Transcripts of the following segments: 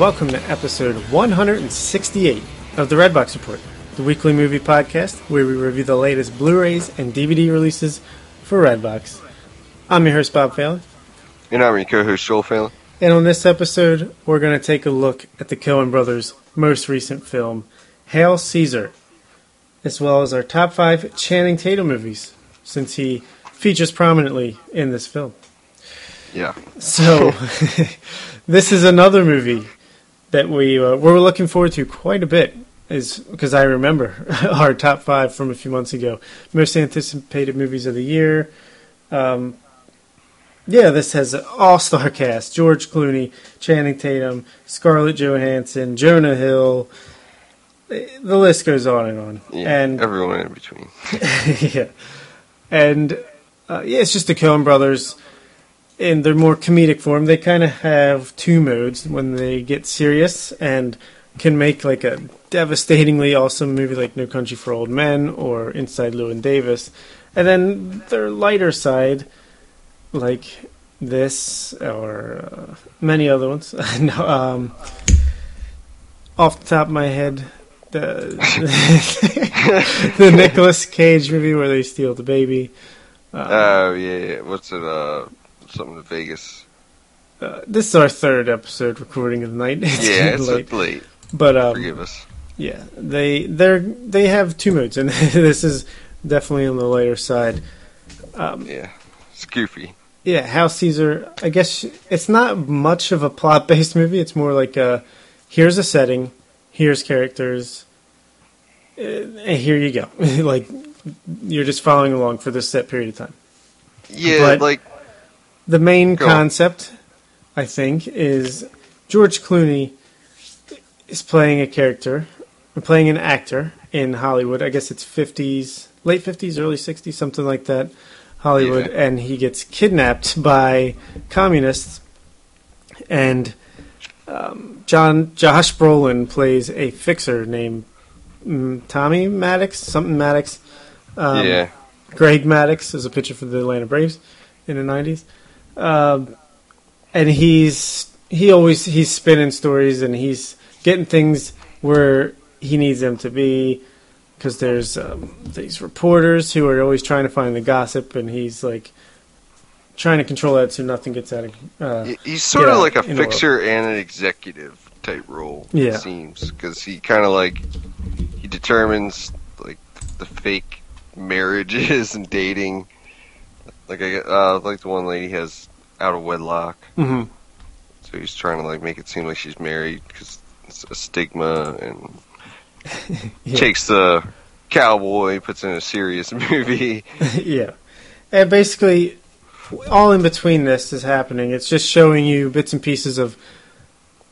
Welcome to episode 168 of the Redbox Report, the weekly movie podcast where we review the latest Blu rays and DVD releases for Redbox. I'm your host, Bob Phelan, And I'm your co-host Joel Phelan. and on this episode, we're going to take a look at the Coen brothers' most recent film, Hail Caesar, as well as our top five Channing Tatum movies, since he features prominently in this film. Yeah. So, this is another movie that we uh, we're looking forward to quite a bit. Is because I remember our top five from a few months ago, most anticipated movies of the year. Um, yeah, this has an all-star cast: George Clooney, Channing Tatum, Scarlett Johansson, Jonah Hill. The list goes on and on. Yeah. and everyone in between. yeah, and uh, yeah, it's just the Coen brothers in their more comedic form. They kind of have two modes when they get serious and can make like a devastatingly awesome movie like No Country for Old Men or Inside Llewyn Davis, and then their lighter side, like this or uh, many other ones. no, um, off the top of my head, the the Nicolas Cage movie where they steal the baby. Uh, Oh yeah, yeah. What's it? Uh, something to Vegas. uh, this is our third episode recording of the night. It's yeah, it's late, late. but um, Forgive us. yeah, they they they have two modes, and this is definitely on the lighter side. Um, Yeah, it's goofy. yeah, House Caesar. I guess it's not much of a plot-based movie. It's more like a here's a setting, here's characters, uh, and here you go. like you're just following along for this set period of time. Yeah, But- like The main Go on. concept, I think, is George Clooney is playing a character, playing an actor in Hollywood. I guess it's 50s, late 50s, early 60s, something like that, Hollywood, Yeah. and he gets kidnapped by communists. And um, John Josh Brolin plays a fixer named mm, Tommy Maddox, something Maddox. Um, yeah, Greg Maddux is a pitcher for the Atlanta Braves in the '90s, um, and he's he always he's spinning stories and he's getting things where he needs them to be because there's um, these reporters who are always trying to find the gossip and he's like trying to control that so nothing gets out of uh, he's sort of like a in the world. fixer and an executive type role. Yeah. it seems because he kind of like he determines like the fake marriages and dating. Like I uh, like the one lady has out of wedlock. mhm. So he's trying to like make it seem like she's married because it's a stigma, and Yeah. takes the cowboy, puts in a serious movie. yeah. And basically, all in between this is happening. It's just showing you bits and pieces of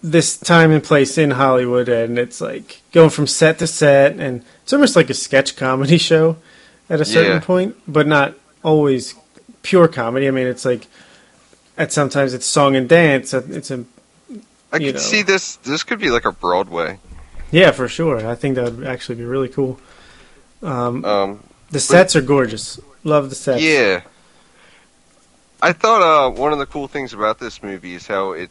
this time and place in Hollywood, and it's like going from set to set, and it's almost like a sketch comedy show at a certain Yeah. point, but not always pure comedy. I mean, it's like at sometimes it's song and dance. It's a I could know. see this. This could be like a Broadway. yeah, for sure. I think that would actually be really cool. Um, Um, the sets are gorgeous. Love the sets. yeah. I thought uh, one of the cool things about this movie is how it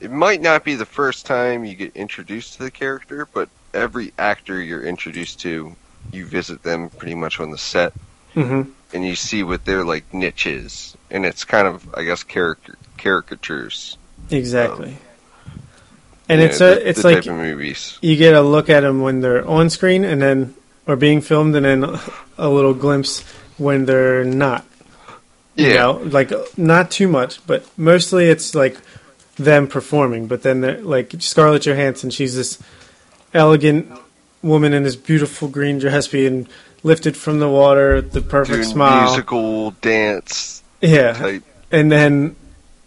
it might not be the first time you get introduced to the character, but every actor you're introduced to, you visit them pretty much on the set. hmm and you see what their like niche is, and it's kind of I guess character caricatures. Exactly. Um, and you it's know, a, the, it's the like movies. you get a look at them when they're on screen and then or being filmed and then a little glimpse when they're not Yeah, you know like not too much but mostly it's like them performing but then they're like scarlett johansson she's this elegant woman in this beautiful green dress being lifted from the water the perfect doing smile musical dance yeah type. and then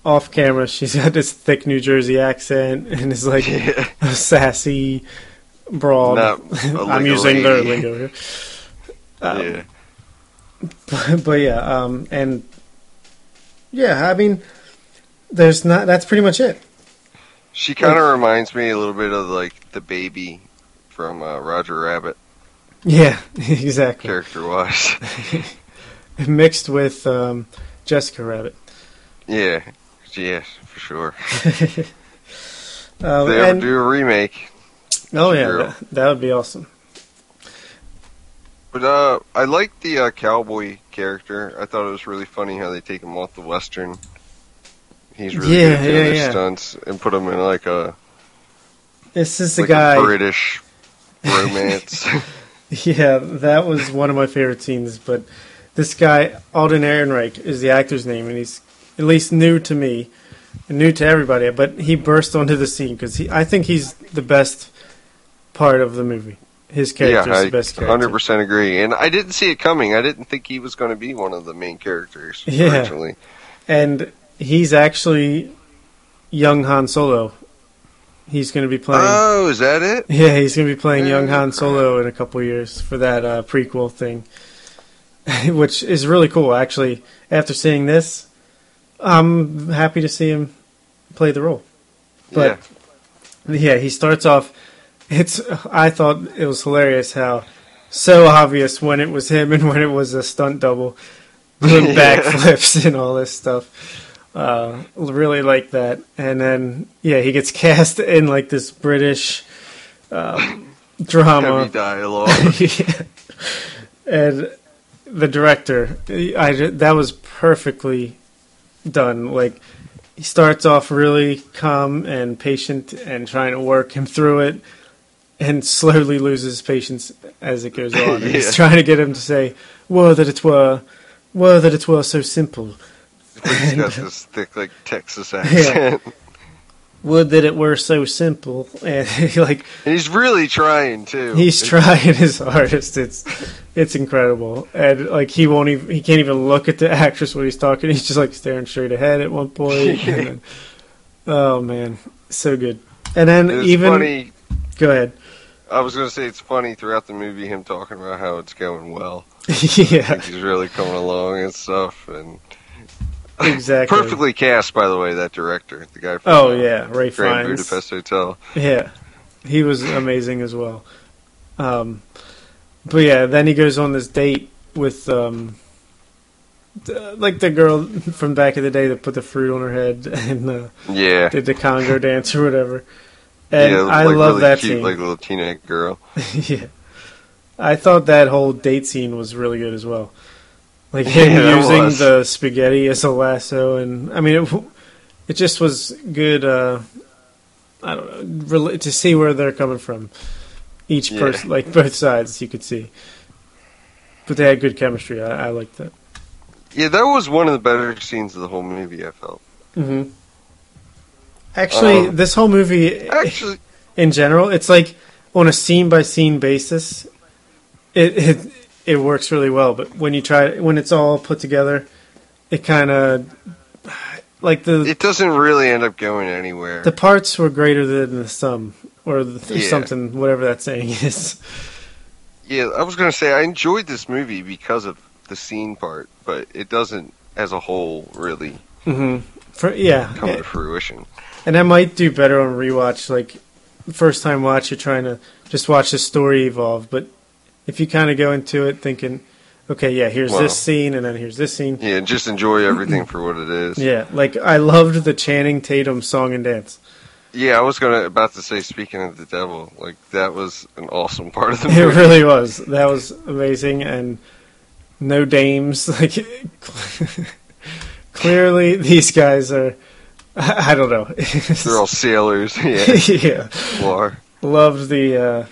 off camera she's got this thick new jersey accent and is like Yeah, a sassy broad. I'm using their lingo here. Um, yeah. But, but yeah, um, and yeah, I mean, there's not. That's pretty much it. She kind of reminds me a little bit of like the baby from uh, Roger Rabbit, Yeah, exactly. character wise. Mixed with um, Jessica Rabbit. yeah, yeah, for sure. If they ever and- do a remake. oh yeah, that, that would be awesome. But uh, I like the uh, cowboy character. I thought it was really funny how they take him off the western. He's really Yeah, good at doing yeah, yeah. stunts and put him in like a This is the like guy. a British romance. Yeah, that was one of my favorite scenes. But this guy, Alden Ehrenreich, is the actor's name, and he's at least new to me, and new to everybody. But he burst onto the scene because I think he's the best part of the movie. His yeah, character is the best character. hundred percent agree. And I didn't see it coming. I didn't think he was going to be one of the main characters Yeah. originally. And he's actually young Han Solo. He's going to be playing. Oh, is that it? yeah, he's going to be playing young Han Solo in a couple years for that uh, prequel thing, which is really cool. Actually, after seeing this, I'm happy to see him play the role. yeah. But yeah, he starts off. It's. I thought it was hilarious how so obvious when it was him and when it was a stunt double doing Yeah. backflips and all this stuff. Uh, really like that. And then yeah, he gets cast in like this British um, drama. Heavy dialogue. Yeah. And the director, I that was perfectly done. Like he starts off really calm and patient and trying to work him through it, and slowly loses patience as it goes on. Yeah. He's trying to get him to say, "Were that it were, were that it were so simple." He's got this thick, like Texas accent. Would that it were so simple, and like And he's really trying too. He's It's- trying his hardest. It's it's incredible, and like he won't even he can't even look at the actress when he's talking. He's just like staring straight ahead at one point. then- oh man, so good. And then It's even funny. go ahead. I was going to say it's funny throughout the movie him talking about how it's going well. yeah, he's really coming along and stuff. And exactly. perfectly cast, by the way, that director, the guy from Oh uh, yeah, Ray Grand Fiennes. Budapest Hotel. Yeah, he was amazing as well. Um, but yeah, then he goes on this date with um, the, like the girl from back in the day that put the fruit on her head and uh, Yeah. did the conga dance or whatever. And yeah, I like love really that cute, scene. like little teenage girl. yeah, I thought that whole date scene was really good as well. Like him Yeah, using the spaghetti as a lasso, and I mean, it, it just was good. Uh, I don't know to see where they're coming from. Each Yeah. person, like both sides, you could see. But they had good chemistry. I, I liked that. Yeah, that was one of the better scenes of the whole movie. I felt. hmm Actually, Um, this whole movie, Actually, in general, it's like on a scene by scene basis. It it it works really well, but when you try when it's all put together, it kind of like the it doesn't really end up going anywhere. the parts were greater than the sum or, the, or Yeah. something, whatever that saying is. Yeah, I was gonna say I enjoyed this movie because of the scene part, but it doesn't, as a whole, really Mm-hmm. For yeah, come to fruition. and I might do better on rewatch. Like first time watch, you're trying to just watch the story evolve, but if you kind of go into it thinking, okay, yeah, here's this scene, and then here's this scene. Yeah, just enjoy everything for what it is. Yeah, like I loved the Channing Tatum song and dance. Yeah, I was gonna about to say, speaking of the devil, like that was an awesome part of the movie. It really was. That was amazing, and no dames. Like clearly, these guys are. I, I don't know. They're all sailors. Yeah, yeah, war. loved the uh,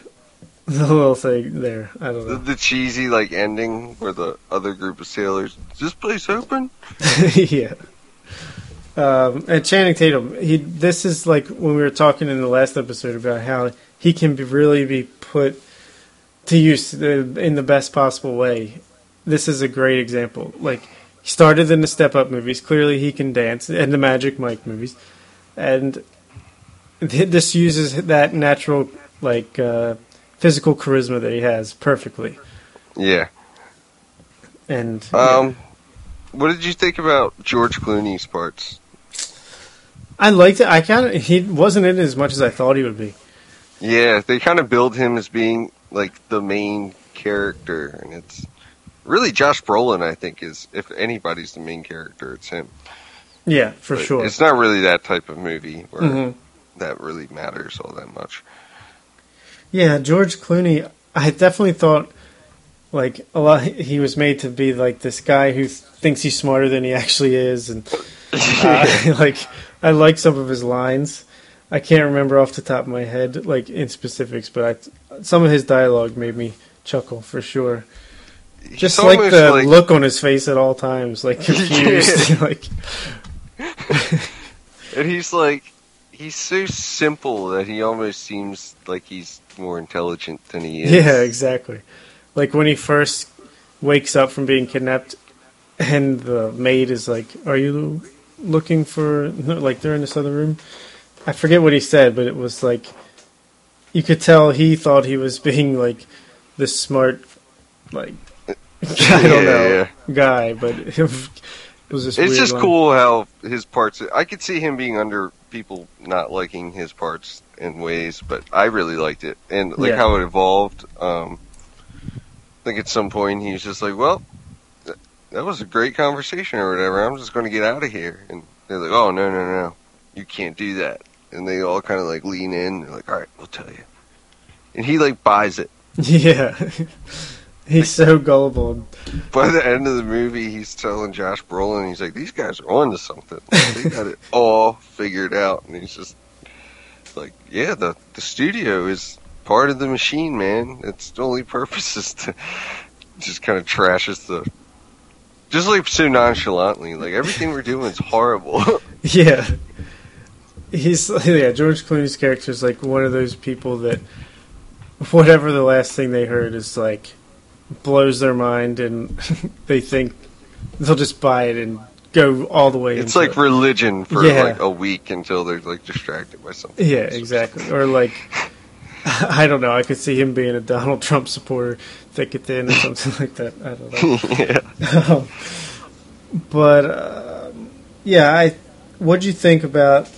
the little thing there. I don't The, know. the cheesy like ending where the other group of sailors. Is this place open? yeah. Um, and Channing Tatum, he. This is like when we were talking in the last episode about how he can be really be put to use the, in the best possible way. This is a great example. Like he started in the Step Up movies. Clearly, he can dance, and the Magic Mike movies, and th- this uses that natural like uh, physical charisma that he has perfectly. Yeah. And Um, what did you think about George Clooney's parts? I liked it. I kind of he wasn't in it as much as I thought he would be. Yeah, they kind of build him as being like the main character, and it's really Josh Brolin. I think is if anybody's the main character, it's him. Yeah, for But sure. It's not really that type of movie. Where hmm that really matters all that much. Yeah, George Clooney. I definitely thought like a lot. He was made to be like this guy who thinks he's smarter than he actually is, and uh, like I like some of his lines. I can't remember off the top of my head, like in specifics, but I, some of his dialogue made me chuckle for sure. Just like the look on his face at all times, like confused. like and he's like, he's so simple that he almost seems like he's more intelligent than he is. yeah, exactly. Like when he first wakes up from being kidnapped, and the maid is like, "Are you looking for?" Like they're in this other room. I forget what he said, but it was like you could tell he thought he was being like this smart, like I don't Yeah, know yeah. guy, but it was this. It's just line. cool how his parts. I could see him being under people not liking his parts in ways, but I really liked it and like Yeah. how it evolved. Um, I think at some point he was just like, "Well, th- that was a great conversation or whatever. I'm just going to get out of here." And they're like, "Oh no, no, no, you can't do that." And they all kind of like lean in. They're like, "All right, we'll tell you." And he like buys it. Yeah, he's so gullible. By the end of the movie, he's telling Josh Brolin, he's like, "These guys are on to something. They got it all figured out." And he's just like, "Yeah, the the studio is part of the machine, man. Its only purpose is to just kind of trashes the." Just like so nonchalantly, like everything we're doing is horrible. Yeah. He's yeah, George Clooney's character is like one of those people that whatever the last thing they heard is like blows their mind and they think they'll just buy it and go all the way it's like it. religion for Yeah. like a week until they're like distracted by something. Yeah, exactly. Or like I don't know, I could see him being a Donald Trump supporter thick and thin or something like that. I don't know. yeah. Um, but uh, yeah, I what'd you think about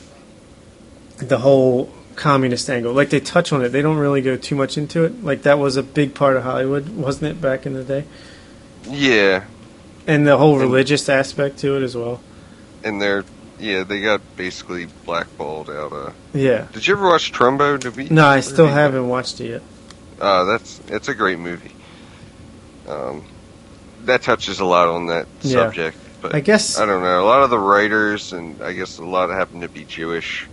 the whole communist angle? Like they touch on it, they don't really go too much into it. Like that was a big part of Hollywood, wasn't it, back in the day? Yeah. And the whole religious aspect to it as well. And they're yeah, they got basically blackballed out of Yeah. Did you ever watch Trumbo? Did we- No, I still haven't watched it yet. Uh, that's it's a great movie. Um, that touches a lot on that Yeah. subject, but I guess I don't know. A lot of the writers and I guess a lot happen to be Jewish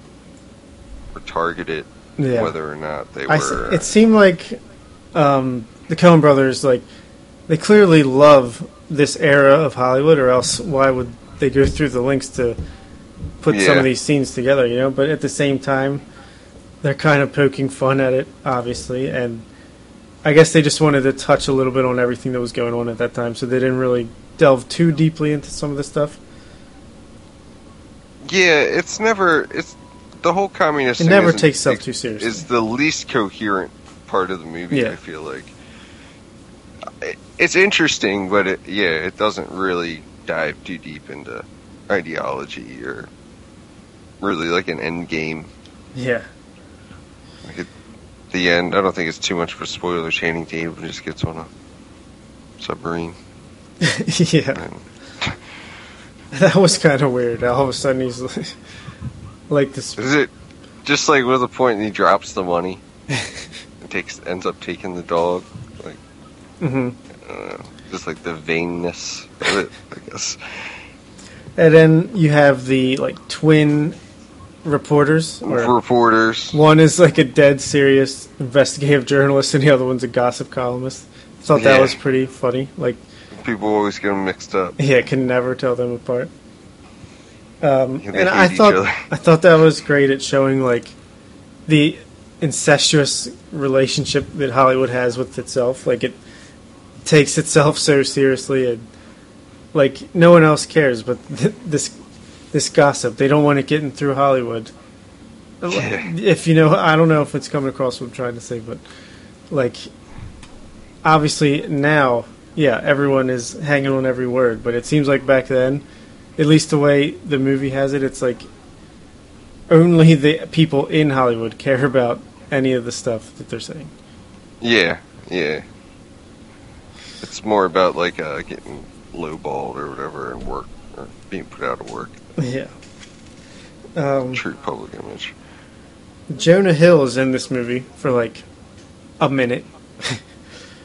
were targeted, yeah. whether or not they were. it seemed like um, the Coen brothers, like, they clearly love this era of Hollywood, or else why would they go through the links to put some of these scenes together, you know? But at the same time, they're kind of poking fun at it, obviously, and I guess they just wanted to touch a little bit on everything that was going on at that time, so they didn't really delve too deeply into some of the stuff. yeah, it's never. It's the whole communist. It never takes itself too seriously. Is the least coherent part of the movie. Yeah. I feel like it's interesting, but it, yeah, it doesn't really dive too deep into ideology or really like an end game. yeah. Like at The end. I don't think it's too much of a spoiler. Channing Tatum just gets on a submarine. yeah. And, That was kind of weird. All of a sudden, he's like, like this. is it just like with a point and he drops the money and takes ends up taking the dog? Like hmm Know, just like the vainness of it, I guess. And then you have the like twin reporters. Reporters. one is like a dead serious investigative journalist, and the other one's a gossip columnist. Thought that Yeah. was pretty funny. Like, People always get them mixed up. yeah, can never tell them apart. Um, Yeah, and I thought. I thought that was great at showing like the incestuous relationship that Hollywood has with itself. Like it takes itself so seriously, and like no one else cares. But th- this this gossip, they don't want it getting through Hollywood. Uh, yeah. If you know, I don't know if it's coming across what I'm trying to say, but like obviously now, yeah, everyone is hanging on every word. But it seems like back then, at least the way the movie has it, it's like only the people in Hollywood care about any of the stuff that they're saying. Yeah, yeah. It's more about like uh, getting lowballed or whatever and work or being put out of work. Yeah. Um, True public image. Jonah Hill is in this movie for like a minute.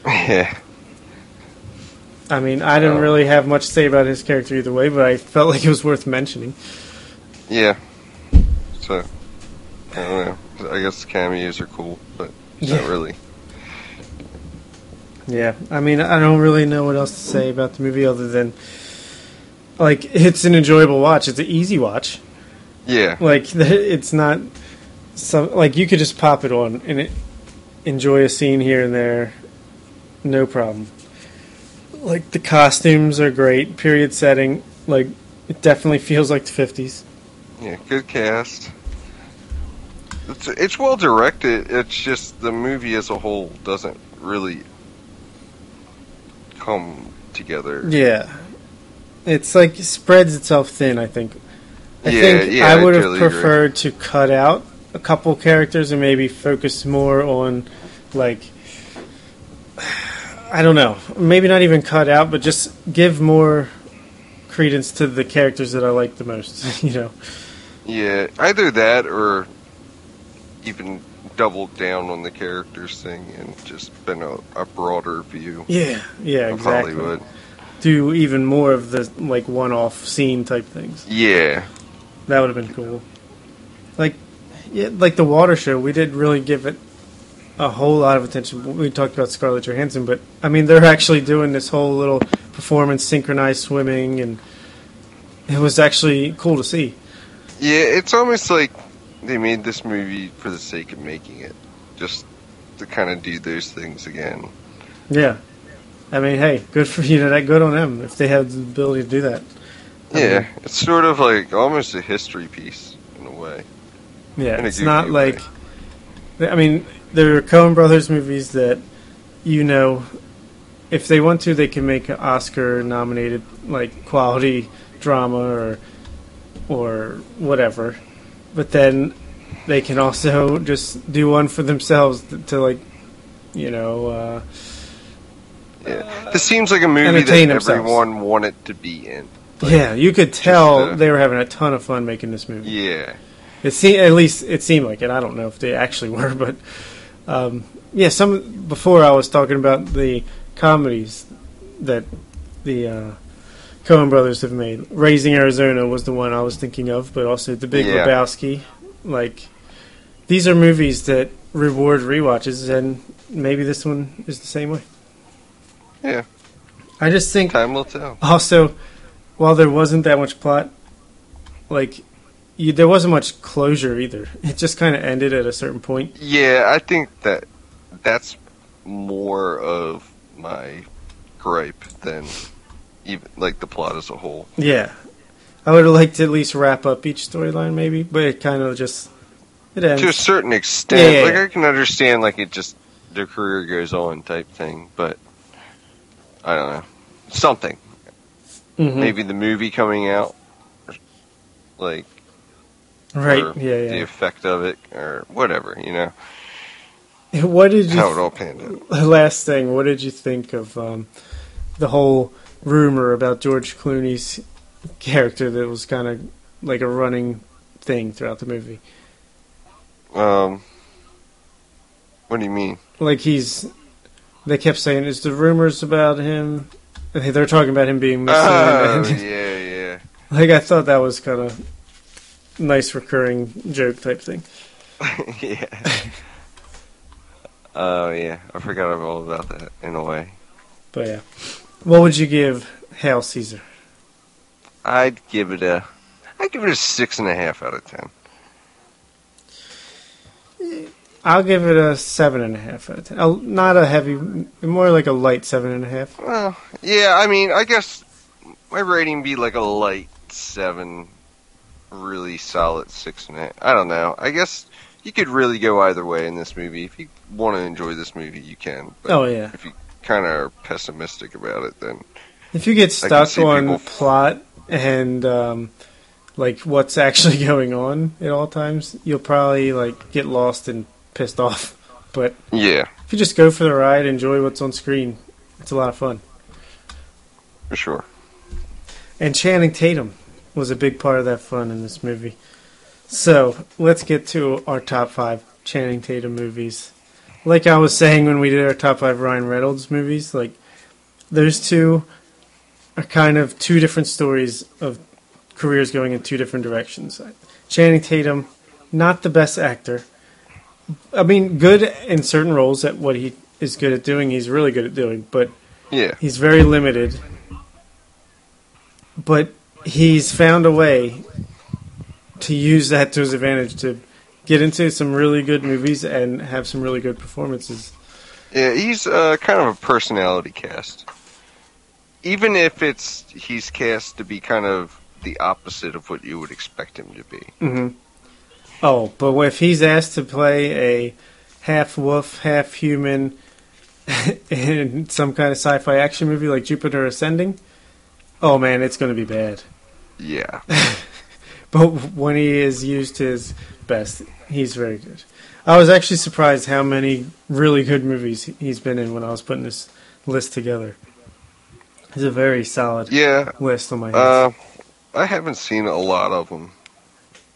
Yeah. I mean, I didn't Oh. really have much to say about his character either way, but I felt like it was worth mentioning. Yeah. So, I don't know. I guess cameos are cool, but Yeah. not really. Yeah, I mean, I don't really know what else to say about the movie other than like it's an enjoyable watch. It's an easy watch. Yeah. Like it's not some like you could just pop it on and it, enjoy a scene here and there, no problem. Like the costumes are great, period setting. Like it definitely feels like the fifties. Yeah, good cast. It's it's well directed. It's just the movie as a whole doesn't really come together. Yeah, it's like spreads itself thin. I think. I Yeah, think yeah, I I would have totally agree. preferred to cut out a couple characters and maybe focus more on, like, I don't know, maybe not even cut out, but just give more credence to the characters that I like the most. You know. Yeah, either that or even doubled down on the characters thing and just been a, a broader view Yeah. Yeah. Exactly. Hollywood. Do even more of the like one-off scene type things. Yeah, That would have been cool. Like, yeah, like the water show, we didn't really give it a whole lot of attention. We talked about Scarlett Johansson, but I mean, they're actually doing this whole little performance, synchronized swimming, and it was actually cool to see. yeah. It's almost like they made this movie for the sake of making it, just to kind of do those things again. Yeah, I mean, hey, good for you know that good on them if they have the ability to do that. I Yeah, mean, it's sort of like almost a history piece in a way. yeah, a it's not way. like. I mean, there are Coen Brothers movies that you know, if they want to, they can make an Oscar-nominated like quality drama or or whatever, but then they can also just do one for themselves to, to like, you know, uh, Yeah, this seems like a movie that themselves. everyone wanted to be in. Like, yeah, you could tell uh, they were having a ton of fun making this movie. Yeah, It seemed, at least it seemed like it. I don't know if they actually were, but um, yeah. Some before I was talking about the comedies that the uh, Coen Brothers have made. Raising Arizona was the one I was thinking of, but also The Big Yeah. Lebowski. Like these are movies that reward rewatches, and maybe this one is the same way. Yeah. I just think time will tell. also, while there wasn't that much plot, like you, there wasn't much closure either. It just kind of ended at a certain point. Yeah, I think that that's more of my gripe than even like the plot as a whole. Yeah, I would have liked to at least wrap up each storyline, maybe, but it kind of just it ends. To a certain extent, Yeah, yeah, like yeah. I can understand like it just their career goes on type thing, but I don't know something. Mhm. Maybe the movie coming out, like right? or Yeah, the effect of it, or whatever, you know, What did you? how it all panned out. last thing, what did you think of um, the whole rumor about George Clooney's character that was kind of like a running thing throughout the movie? Um, what do you mean? like he's they kept saying is the rumors about him they're talking about him being missing Oh, and- yeah, yeah. like i thought that was kind of nice recurring joke type thing yeah. Oh yeah, I forgot all about that in a way. but yeah what would you give hail caesar I'd give it a, I'd give it a six and a half out of ten. i'll give it a seven and a half out of ten Uh, not a heavy more like a light seven and a half Well, yeah, I mean, I guess my rating be like a light seven, really solid six and a half. I don't know. I guess you could really go either way in this movie. If you want to enjoy this movie, you can. But oh yeah if you kind of pessimistic about it, then if you get stuck on people- plot and um like what's actually going on at all times you'll probably like get lost and pissed off but yeah, If you just go for the ride, enjoy what's on screen, it's a lot of fun. for sure. And Channing Tatum was a big part of that fun in this movie. So let's get to our top five Channing Tatum movies. Like I was saying when we did our top five Ryan Reynolds movies, like those two are kind of two different stories of careers going in two different directions. Channing Tatum, not the best actor. I mean, good in certain roles at what he is good at doing. He's really good at doing, but Yeah. he's very limited. But he's found a way to use that to his advantage to get into some really good movies and have some really good performances. Yeah, he's uh, kind of a personality cast. Even if it's he's cast to be kind of the opposite of what you would expect him to be. hmm Oh, but if he's asked to play a half wolf, half human in some kind of sci-fi action movie like Jupiter Ascending, oh man, it's going to be bad. Yeah. But when he is used his best, he's very good. I was actually surprised how many really good movies he's been in when I was putting this list together. It's a very solid Yeah. list on my. Uh, I haven't seen a lot of them,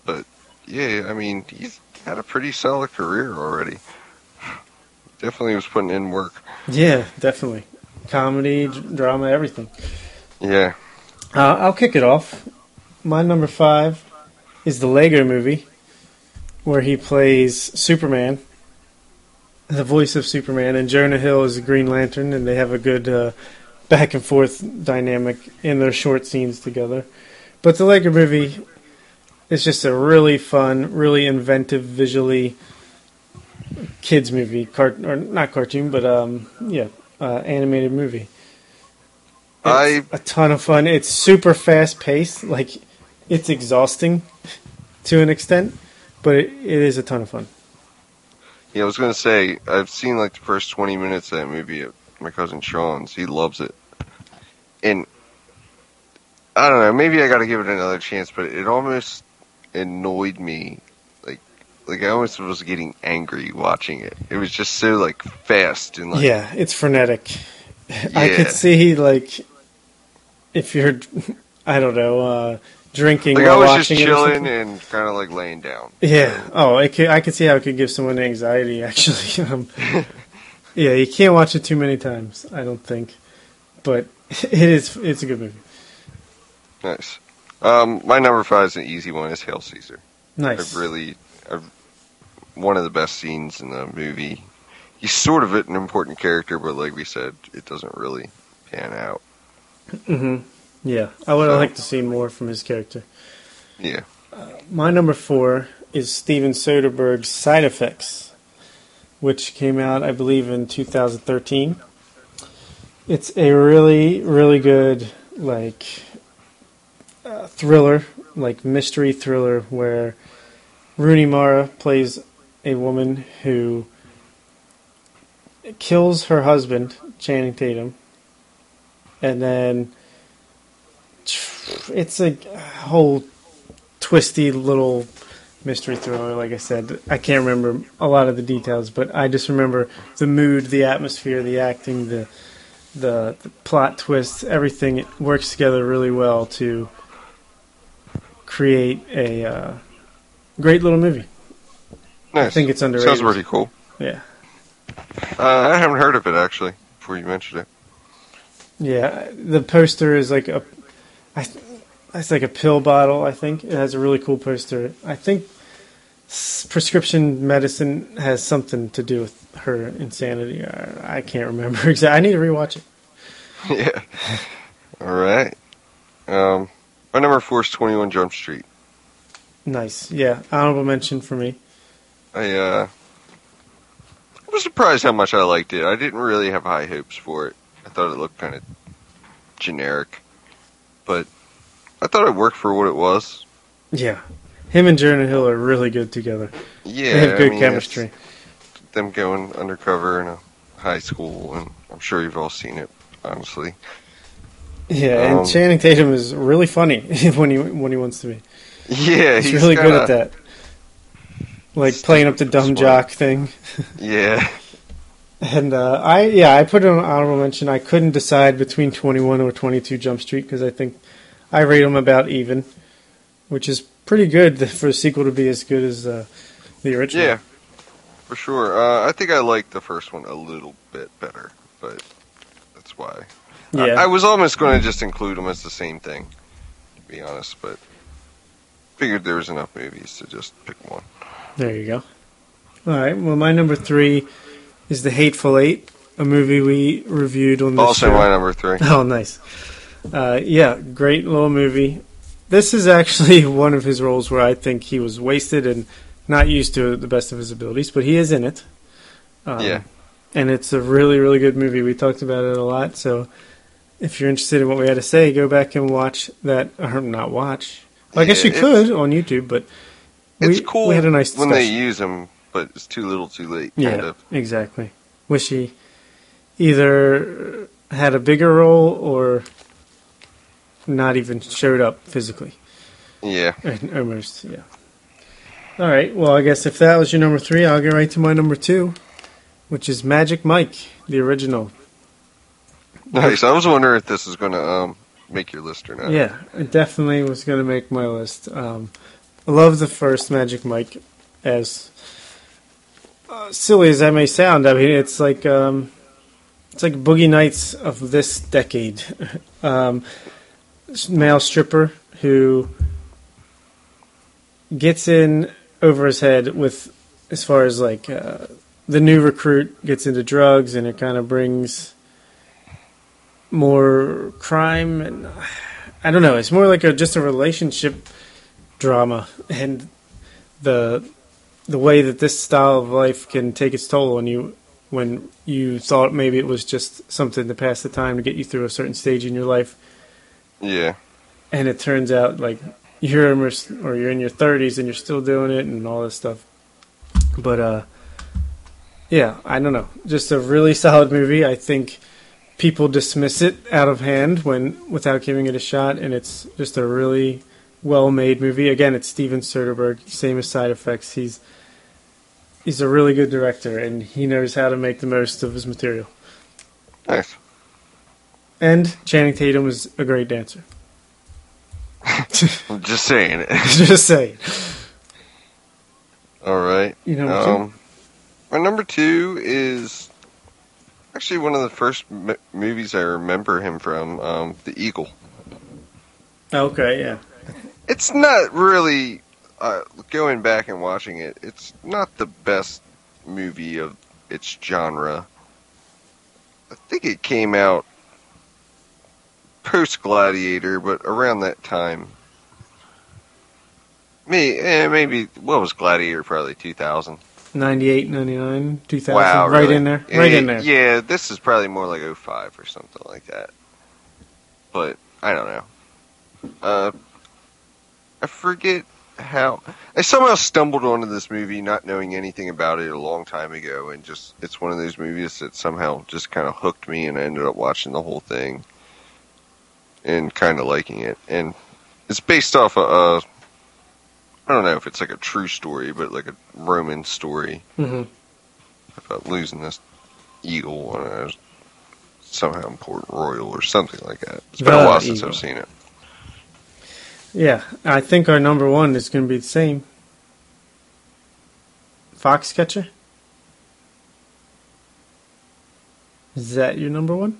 but yeah, I mean, he's had a pretty solid career already. Definitely was putting in work. yeah, definitely. Comedy, d- drama, everything. Yeah. Uh, I'll kick it off. My number five is the Lego movie, where he plays Superman, the voice of Superman, and Jonah Hill is Green Lantern, and they have a good uh, back and forth dynamic in their short scenes together. But the Lego movie is just a really fun, really inventive, visually kids movie, cart or not cartoon, but um, yeah, uh, animated movie. It's a ton of fun. It's super fast paced. Like it's exhausting to an extent, but it, it is a ton of fun. Yeah, I was gonna say I've seen like the first twenty minutes of that movie at my cousin Sean's. He loves it, and I don't know. Maybe I got to give it another chance, but it almost annoyed me. Like, like I almost was getting angry watching it. It was just so like fast and like yeah, it's frenetic. Yeah. I could see like if you're, I don't know, uh, drinking Like I was just chilling and kind of like laying down. Yeah. Oh, it could, I could see how it could give someone anxiety. Actually, um, yeah, you can't watch it too many times. I don't think, but it is. It's a good movie. Nice. Um, my number five is an easy one. Is Hail Caesar. Nice. I've really, I've, one of the best scenes in the movie. He's sort of an important character, but like we said, it doesn't really pan out. hmm Yeah, I would have So- liked to see more from his character. Yeah. My number four is Steven Soderbergh's Side Effects, which came out, I believe, in 2013. It's a really, really good, like, uh, thriller, like mystery thriller, where Rooney Mara plays a woman who kills her husband, Channing Tatum, and then it's a whole twisty little mystery thriller. Like I said, I can't remember a lot of the details, but I just remember the mood, the atmosphere, the acting, the the, the plot twists, everything it works together really well to create a uh, great little movie. Nice. I think it's underrated. Sounds pretty cool. Yeah, Uh, I haven't heard of it actually before you mentioned it. yeah. The poster is like a, I, it's like a pill bottle. I think it has a really cool poster. I think prescription medicine has something to do with her insanity. I, I can't remember exactly. I need to rewatch it. yeah. All right. Um, my number four is Twenty One Jump Street. Nice. Yeah, honorable mention for me. I uh, I was surprised how much I liked it. I didn't really have high hopes for it. I thought it looked kind of generic, but I thought it worked for what it was. Yeah, him and Jonah Hill are really good together. Yeah, they have I good mean, chemistry. Them going undercover in a high school, and I'm sure you've all seen it. Honestly, Yeah, and Um, Channing Tatum is really funny when he when he wants to be. yeah, He's, he's really good at that. Like playing up the dumb Smart. jock thing. Yeah, And uh, I yeah, I put it on honorable mention. I couldn't decide between 21 or 22 Jump Street because I think I rate them about even, which is pretty good for a sequel to be as good as uh, the original. Yeah, for sure. Uh, I think I liked the first one a little bit better, but that's why. I, Yeah. I was almost going to just include them as the same thing, to be honest, but figured there was enough movies to just pick one. There you go. All right. Well, my number three is The Hateful Eight, a movie we reviewed on this Also, show. my number three. Oh, nice. Uh, yeah, great little movie. This is actually one of his roles where I think he was wasted and not used to the best of his abilities, but he is in it. Um, Yeah. And it's a really, really good movie. We talked about it a lot, so if you're interested in what we had to say, go back and watch that, or not watch. Well, I guess you could on YouTube, but It's we, cool we had a nice when they use them, but it's too little, too late. Kind Yeah, of. exactly. Wish he either had a bigger role or not even showed up physically. Yeah. Almost, yeah. All right. Well, I guess if that was your number three, I'll get right to my number two, which is Magic Mike, the original. Nice. I was wondering if this is going to um, make your list or not. Yeah, it definitely was going to make my list. Um, I love the first Magic Mike, as silly as that may sound. I mean, it's like um, it's like Boogie Nights of this decade. um, male stripper who gets in over his head with, as far as like uh, the new recruit gets into drugs, and it kind of brings more crime and I don't know. It's more like a just a relationship drama, and the the way that this style of life can take its toll on you when you thought maybe it was just something to pass the time to get you through a certain stage in your life, Yeah. and it turns out like you're almost, or you're in your 30s and you're still doing it and all this stuff. But uh, yeah, I don't know. Just a really solid movie. I think people dismiss it out of hand when without giving it a shot, and it's just a really well-made movie. Again, it's Steven Soderbergh, same as Side Effects. He's he's a really good director, and he knows how to make the most of his material. Nice. And Channing Tatum is a great dancer. I'm just saying just saying. All right. You know, Um, my number two is actually one of the first m- movies I remember him from, um, The Eagle. okay, yeah. It's not really, uh, going back and watching it, it's not the best movie of its genre. I think it came out post Gladiator, but around that time. May, eh, maybe, what was Gladiator? Probably 2000. 98, 99, 2000, Wow, right really? in there, right yeah, in there. Yeah, this is probably more like 05 or something like that. But I don't know. Uh, I forget how I somehow stumbled onto this movie not knowing anything about it a long time ago, and just it's one of those movies that somehow just kind of hooked me, and I ended up watching the whole thing and kind of liking it. And it's based off a, uh, I don't know if it's like a true story, but like a Roman story hmm about losing this eagle I was somehow in Port Royal or something like that. It's been The a while since eagle. I've seen it. Yeah, I think our number one is going to be the same. Foxcatcher? Is that your number one?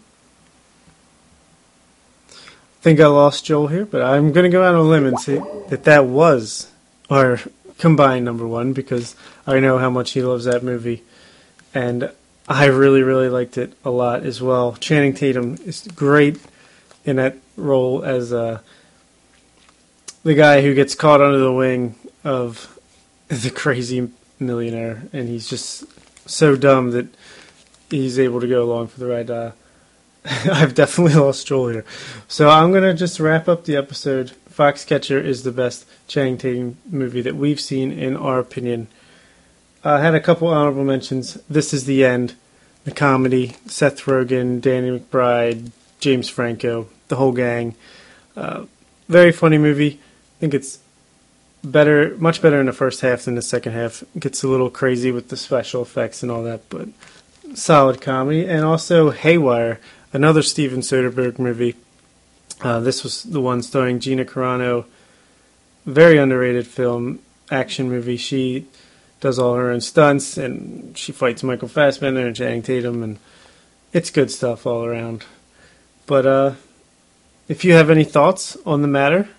I think I lost Joel here, but I'm going to go out on a limb and say that that was our combined number one because I know how much he loves that movie. And I really, really liked it a lot as well. Channing Tatum is great in that role as uh, the guy who gets caught under the wing of the crazy millionaire, and he's just so dumb that he's able to go along for the ride. Uh, I've definitely lost Joel here, so I'm gonna just wrap up the episode. Foxcatcher is the best Channing Tatum movie that we've seen, in our opinion. I had a couple honorable mentions. This is the end, the comedy. Seth Rogen, Danny McBride, James Franco, the whole gang. Uh, very funny movie. I think it's better, much better in the first half than the second half. It gets a little crazy with the special effects and all that, but solid comedy. And also Haywire, another Steven Soderbergh movie. Uh, this was the one starring Gina Carano, very underrated film, action movie. She does all her own stunts and she fights Michael Fassbender and Channing Tatum, and it's good stuff all around. But uh, if you have any thoughts on the matter,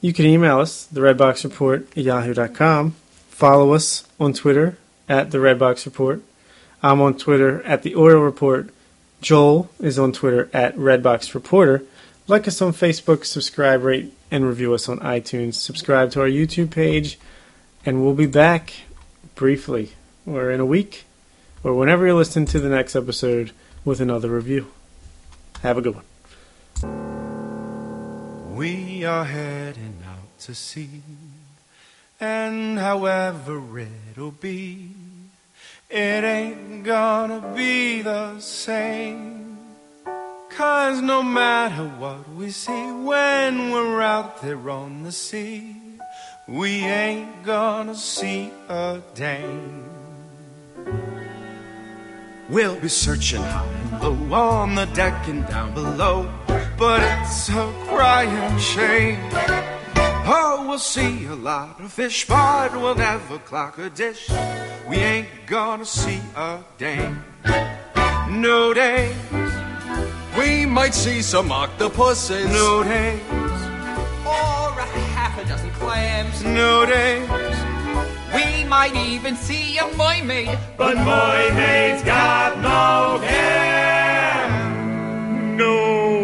you can email us, the Redbox Report at yahoo.com. Follow us on Twitter at the Redbox Report. I'm on Twitter at the Oil Report. Joel is on Twitter at Redbox Reporter. Like us on Facebook, subscribe, rate, and review us on iTunes. Subscribe to our YouTube page, and we'll be back briefly, or in a week, or whenever you're listening to the next episode with another review. Have a good one. We are heading out to sea, and however it'll be, it ain't gonna be the same. Cause no matter what we see when we're out there on the sea, we ain't gonna see a dame. We'll be searching high and low on the deck and down below, but it's a crying shame. Oh, we'll see a lot of fish, but we'll never clock a dish. We ain't gonna see a dame. No days. We might see some octopuses. No days. or a half a dozen clams. No dames. We might even see a mermaid. But my mate's got no game. No